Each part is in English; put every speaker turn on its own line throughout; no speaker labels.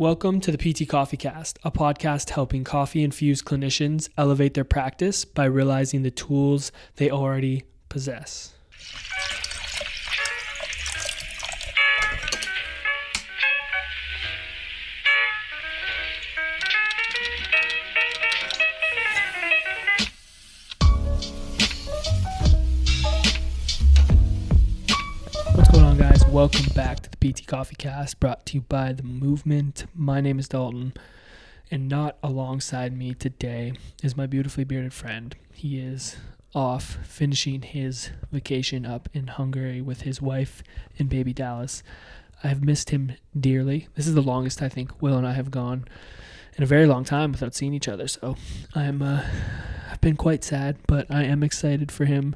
Welcome to the PT Coffee Cast, a podcast helping coffee infused clinicians elevate their practice by realizing the tools they already possess. Welcome back to the PT Coffee Cast, brought to you by The Movement. My name is Dalton, and not alongside me today is my beautifully bearded friend. He is off finishing his vacation up in Hungary with his wife and baby Dallas. I have missed him dearly. This is the longest I think Will and I have gone in a very long time without seeing each other. So I'm uh, I've been quite sad, but I am excited for him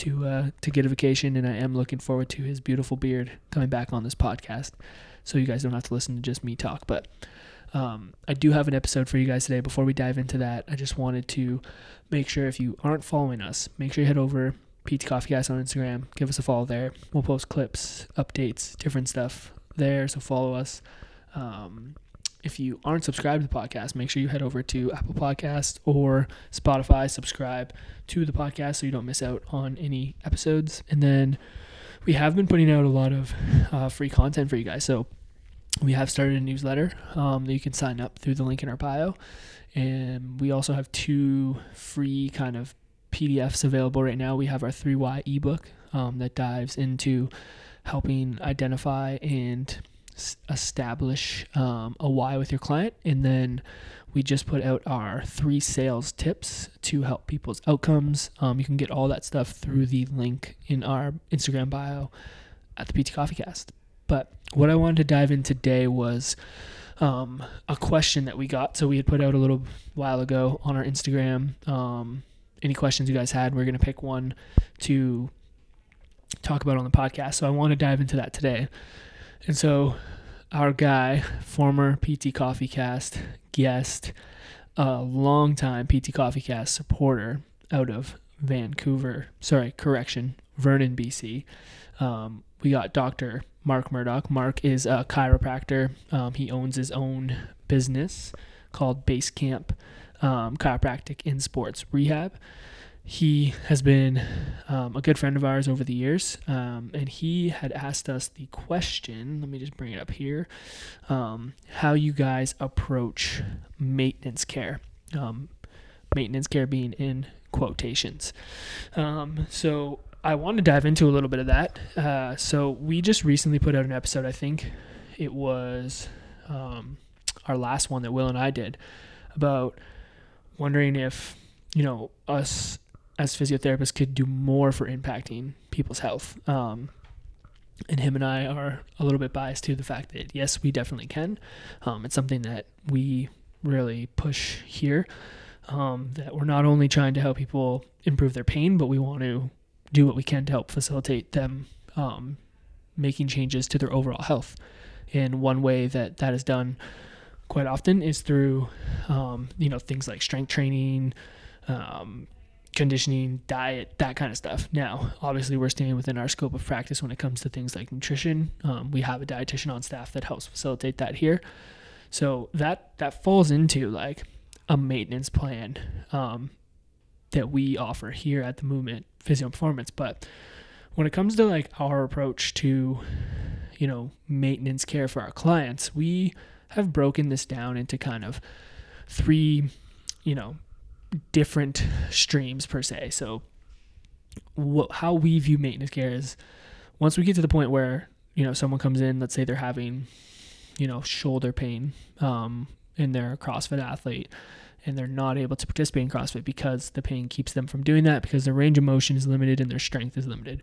to uh, to get a vacation, and I am looking forward to his beautiful beard coming back on this podcast, so you guys don't have to listen to just me talk. But um, I do have an episode for you guys today. Before we dive into that, I just wanted to make sure if you aren't following us, make sure you head over PT's Coffee Cast on Instagram. Give us a follow there. We'll post clips, updates, different stuff there. So follow us. Um, if you aren't subscribed to the podcast, make sure you head over to Apple Podcasts or Spotify, subscribe to the podcast so you don't miss out on any episodes. And then we have been putting out a lot of uh, free content for you guys. So we have started a newsletter um, that you can sign up through the link in our bio. And we also have two free kind of PDFs available right now. We have our 3Y ebook um, that dives into helping identify and establish um, a why with your client. And then we just put out our three sales tips to help people's outcomes. Um, you can get all that stuff through the link in our Instagram bio at the PT Coffee Cast. But what I wanted to dive in today was um, a question that we got. So we had put out a little while ago on our Instagram. Um, any questions you guys had, we're going to pick one to talk about on the podcast. So I want to dive into that today. And so our guy, former PT Coffee Cast guest, a longtime PT Coffee Cast supporter out of Vancouver, sorry, correction, Vernon, BC. Um, we got Dr. Mark Murdoch. Mark is a chiropractor. Um, he owns his own business called Base Camp um, Chiropractic in Sports Rehab. He has been um, a good friend of ours over the years, um, and he had asked us the question. Let me just bring it up here: um, how you guys approach maintenance care. Um, maintenance care being in quotations. Um, so I want to dive into a little bit of that. Uh, so we just recently put out an episode. I think it was um, our last one that Will and I did about wondering if you know us as physiotherapists could do more for impacting people's health. Um, and him and I are a little bit biased to the fact that yes, we definitely can. Um, it's something that we really push here. Um, that we're not only trying to help people improve their pain, but we want to do what we can to help facilitate them um, making changes to their overall health. And one way that that is done quite often is through, um, you know, things like strength training, um, conditioning, diet, that kind of stuff. Now, obviously, we're staying within our scope of practice when it comes to things like nutrition. Um, we have a dietitian on staff that helps facilitate that here. So that that falls into like a maintenance plan um, that we offer here at the Movement Physio Performance. But when it comes to like our approach to, you know, maintenance care for our clients, we have broken this down into kind of three, you know, different streams per se. So, what, how we view maintenance care is once we get to the point where you know someone comes in, let's say they're having, you know, shoulder pain, um, and they're a CrossFit athlete, and they're not able to participate in CrossFit because the pain keeps them from doing that because their range of motion is limited and their strength is limited.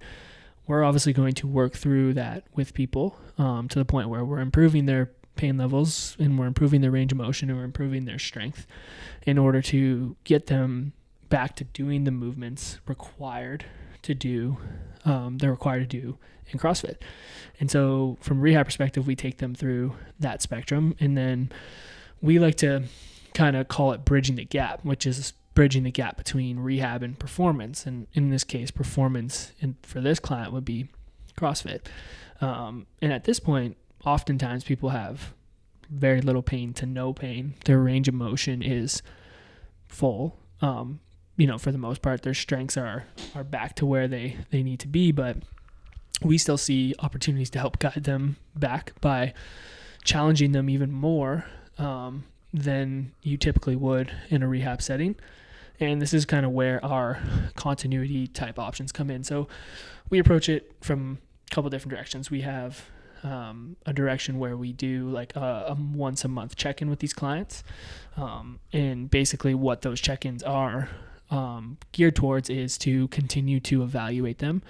We're obviously going to work through that with people um, to the point where we're improving their pain levels and we're improving their range of motion and we're improving their strength in order to get them back to doing the movements required to do um, they're required to do in CrossFit. And so from rehab perspective, we take them through that spectrum and then we like to kind of call it bridging the gap, which is bridging the gap between rehab and performance. And in this case, performance in, for this client would be CrossFit. Um, and at this point, oftentimes people have very little pain to no pain. Their range of motion is full. Um, you know, for the most part, their strengths are are back to where they they need to be, but we still see opportunities to help guide them back by challenging them even more um, than you typically would in a rehab setting. And this is kind of where our continuity type options come in. So we approach it from a couple different directions. We have um, a direction where we do like a, a once a month check in with these clients. Um, and basically, what those check ins are um, geared towards is to continue to evaluate them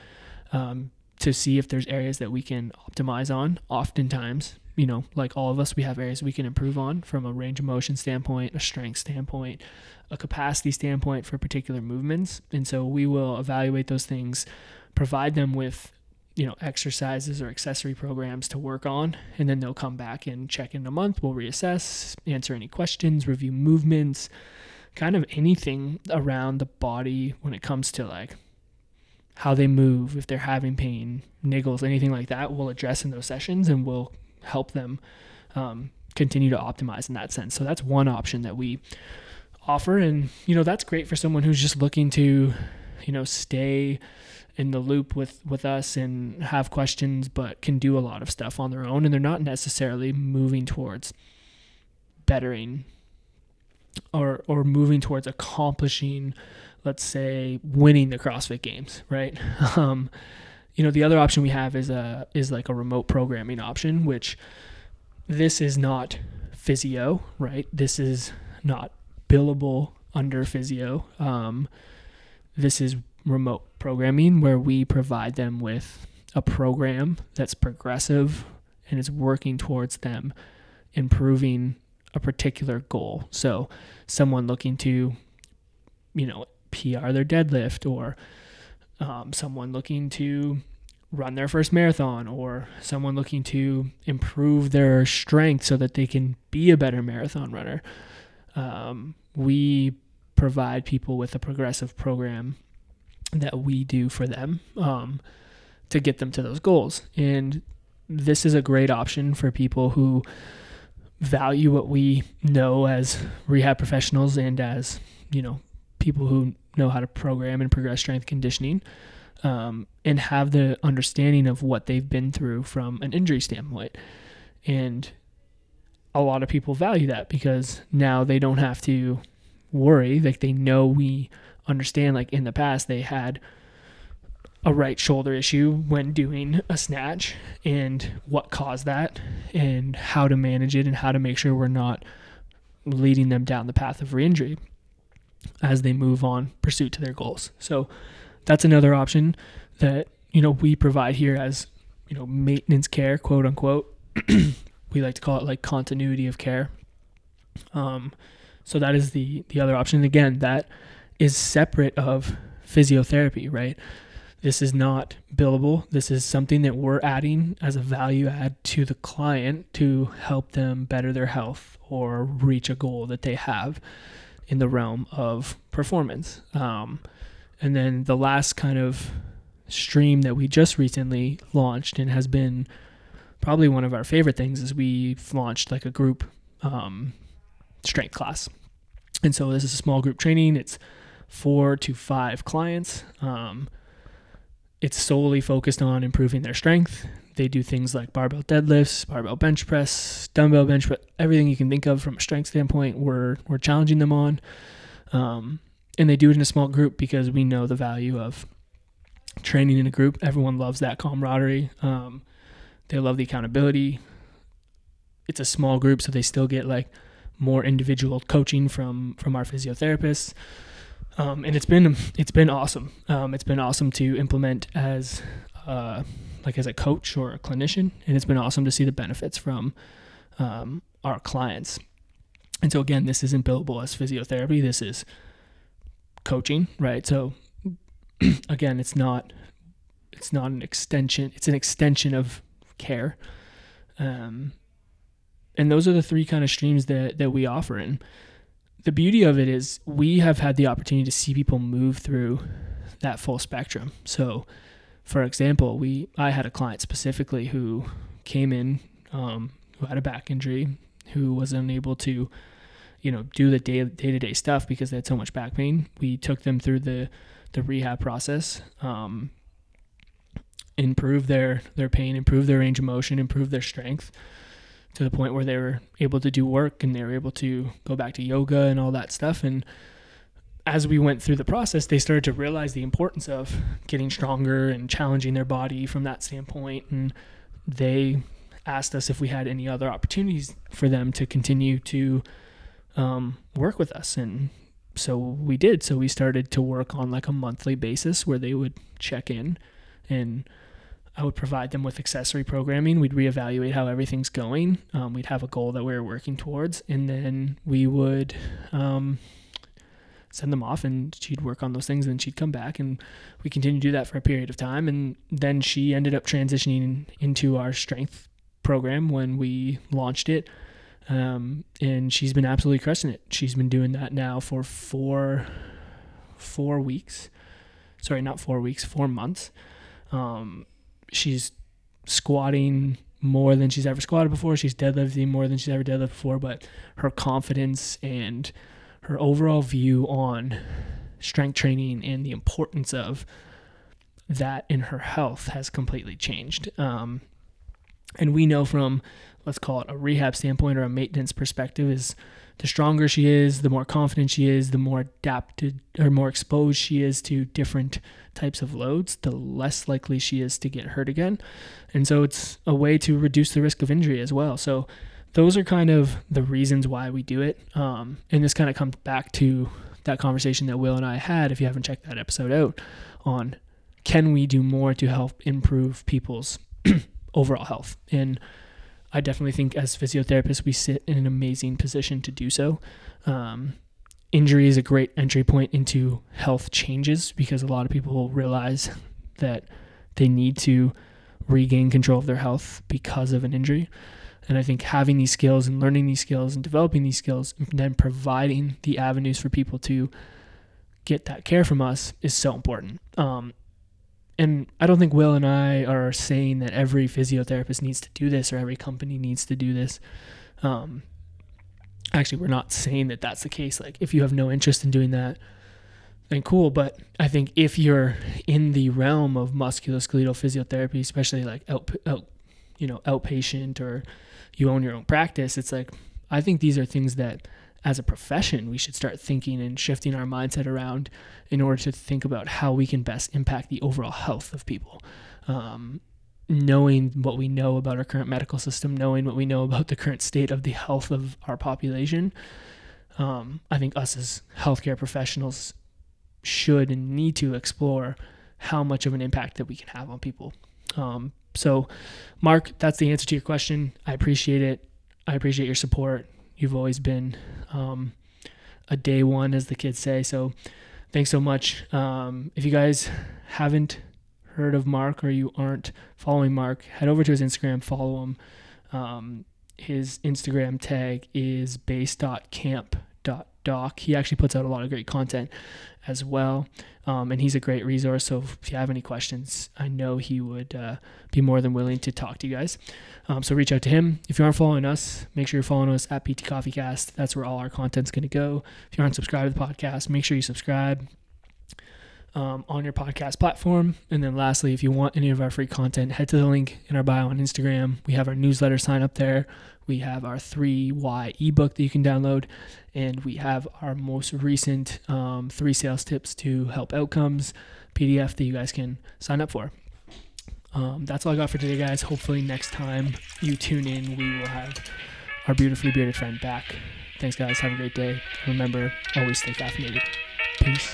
um, to see if there's areas that we can optimize on. Oftentimes, you know, like all of us, we have areas we can improve on from a range of motion standpoint, a strength standpoint, a capacity standpoint for particular movements. And so we will evaluate those things, provide them with you know exercises or accessory programs to work on and then they'll come back and check in a month. We'll reassess answer any questions review movements kind of anything around the body when it comes to like how they move if they're having pain niggles anything like that we'll address in those sessions and we'll help them um, continue to optimize in that sense. So that's one option that we offer. And you know that's great for someone who's just looking to you know stay in the loop with with us and have questions but can do a lot of stuff on their own and they're not necessarily moving towards bettering or or moving towards accomplishing let's say winning the CrossFit games right? Um, you know the other option we have is a is like a remote programming option which this is not physio right? This is not billable under physio. Um, this is remote programming where we provide them with a program that's progressive and is working towards them improving a particular goal. So, someone looking to, you know, PR their deadlift, or um, someone looking to run their first marathon, or someone looking to improve their strength so that they can be a better marathon runner. Um, we provide people with a progressive program that we do for them um, to get them to those goals. And this is a great option for people who value what we know as rehab professionals and as you know people who know how to program and progress strength conditioning um, and have the understanding of what they've been through from an injury standpoint and a lot of people value that because now they don't have to worry like they know we understand like in the past they had a right shoulder issue when doing a snatch and what caused that and how to manage it and how to make sure we're not leading them down the path of re-injury as they move on pursuit to their goals. So that's another option that you know we provide here as you know maintenance care, quote unquote. we like to call it like continuity of care. Um, so that is the the other option. Again, that is separate of physiotherapy, right? This is not billable. This is something that we're adding as a value add to the client to help them better their health or reach a goal that they have in the realm of performance. Um, and then the last kind of stream that we just recently launched and has been probably one of our favorite things is we've launched like a group um, strength class. And so this is a small group training. It's four to five clients. Um, it's solely focused on improving their strength. They do things like barbell deadlifts, barbell bench press, dumbbell bench press, everything you can think of from a strength standpoint. We're we're challenging them on, um, and they do it in a small group because we know the value of training in a group. Everyone loves that camaraderie. Um, they love the accountability. It's a small group, so they still get like more individual coaching from from our physiotherapists. Um, and it's been it's been awesome. Um, it's been awesome to implement as uh, like as a coach or a clinician, and it's been awesome to see the benefits from um, our clients. And so again, this isn't billable as physiotherapy. This is coaching, right? So again, it's not it's not an extension. It's an extension of care. Um, and those are the three kind of streams that that we offer. And the beauty of it is we have had the opportunity to see people move through that full spectrum. So, for example, we I had a client specifically who came in um, who had a back injury, who was unable to, you know, do the day day to day stuff because they had so much back pain. We took them through the the rehab process, um, improve their their pain, improve their range of motion, improve their strength to the point where they were able to do work and they were able to go back to yoga and all that stuff and as we went through the process, they started to realize the importance of getting stronger and challenging their body from that standpoint. And they asked us if we had any other opportunities for them to continue to um, work with us. And so we did. So we started to work on like a monthly basis where they would check in and I would provide them with accessory programming. We'd reevaluate how everything's going. Um, we'd have a goal that we were working towards, and then we would um, send them off and she'd work on those things and then she'd come back and we continued to do that for a period of time and then she ended up transitioning into our strength program when we launched it um, and she's been absolutely crushing it she's been doing that now for four four weeks sorry not four weeks four months um, she's squatting more than she's ever squatted before she's deadlifting more than she's ever deadlifted before but her confidence and her overall view on strength training and the importance of that in her health has completely changed. Um, and we know from, let's call it a rehab standpoint or a maintenance perspective, is the stronger she is, the more confident she is, the more adapted or more exposed she is to different types of loads, the less likely she is to get hurt again. And so it's a way to reduce the risk of injury as well. So those are kind of the reasons why we do it. Um, and this kind of comes back to that conversation that Will and I had, if you haven't checked that episode out, on can we do more to help improve people's overall health? And I definitely think as physiotherapists, we sit in an amazing position to do so. Um, injury is a great entry point into health changes because a lot of people will realize that they need to regain control of their health because of an injury. And I think having these skills and learning these skills and developing these skills and then providing the avenues for people to get that care from us is so important. Um, and I don't think Will and I are saying that every physiotherapist needs to do this or every company needs to do this. Um, actually, we're not saying that that's the case. Like, if you have no interest in doing that, then cool. But I think if you're in the realm of musculoskeletal physiotherapy, especially like out, out you know, outpatient or you own your own practice, it's like I think these are things that as a profession we should start thinking and shifting our mindset around in order to think about how we can best impact the overall health of people. Um, knowing what we know about our current medical system, knowing what we know about the current state of the health of our population, um, I think us as healthcare professionals should and need to explore how much of an impact that we can have on people. Um, so, Mark, that's the answer to your question. I appreciate it. I appreciate your support. You've always been um, a day one, as the kids say. So, thanks so much. Um, if you guys haven't heard of Mark or you aren't following Mark, head over to his Instagram, follow him. Um, his Instagram tag is base.camp.doc. He actually puts out a lot of great content as well. Um, and he's a great resource. So if you have any questions, I know he would uh, be more than willing to talk to you guys. Um, so reach out to him. If you aren't following us, make sure you're following us at PT Coffee Cast. That's where all our content's going to go. If you aren't subscribed to the podcast, make sure you subscribe. Um, on your podcast platform. And then lastly, if you want any of our free content, head to the link in our bio on Instagram. We have our newsletter sign up there. We have our 3Y ebook that you can download. And we have our most recent um, three sales tips to help outcomes PDF that you guys can sign up for. Um, that's all I got for today, guys. Hopefully, next time you tune in, we will have our beautifully bearded friend back. Thanks, guys. Have a great day. Remember, always stay caffeinated. Peace.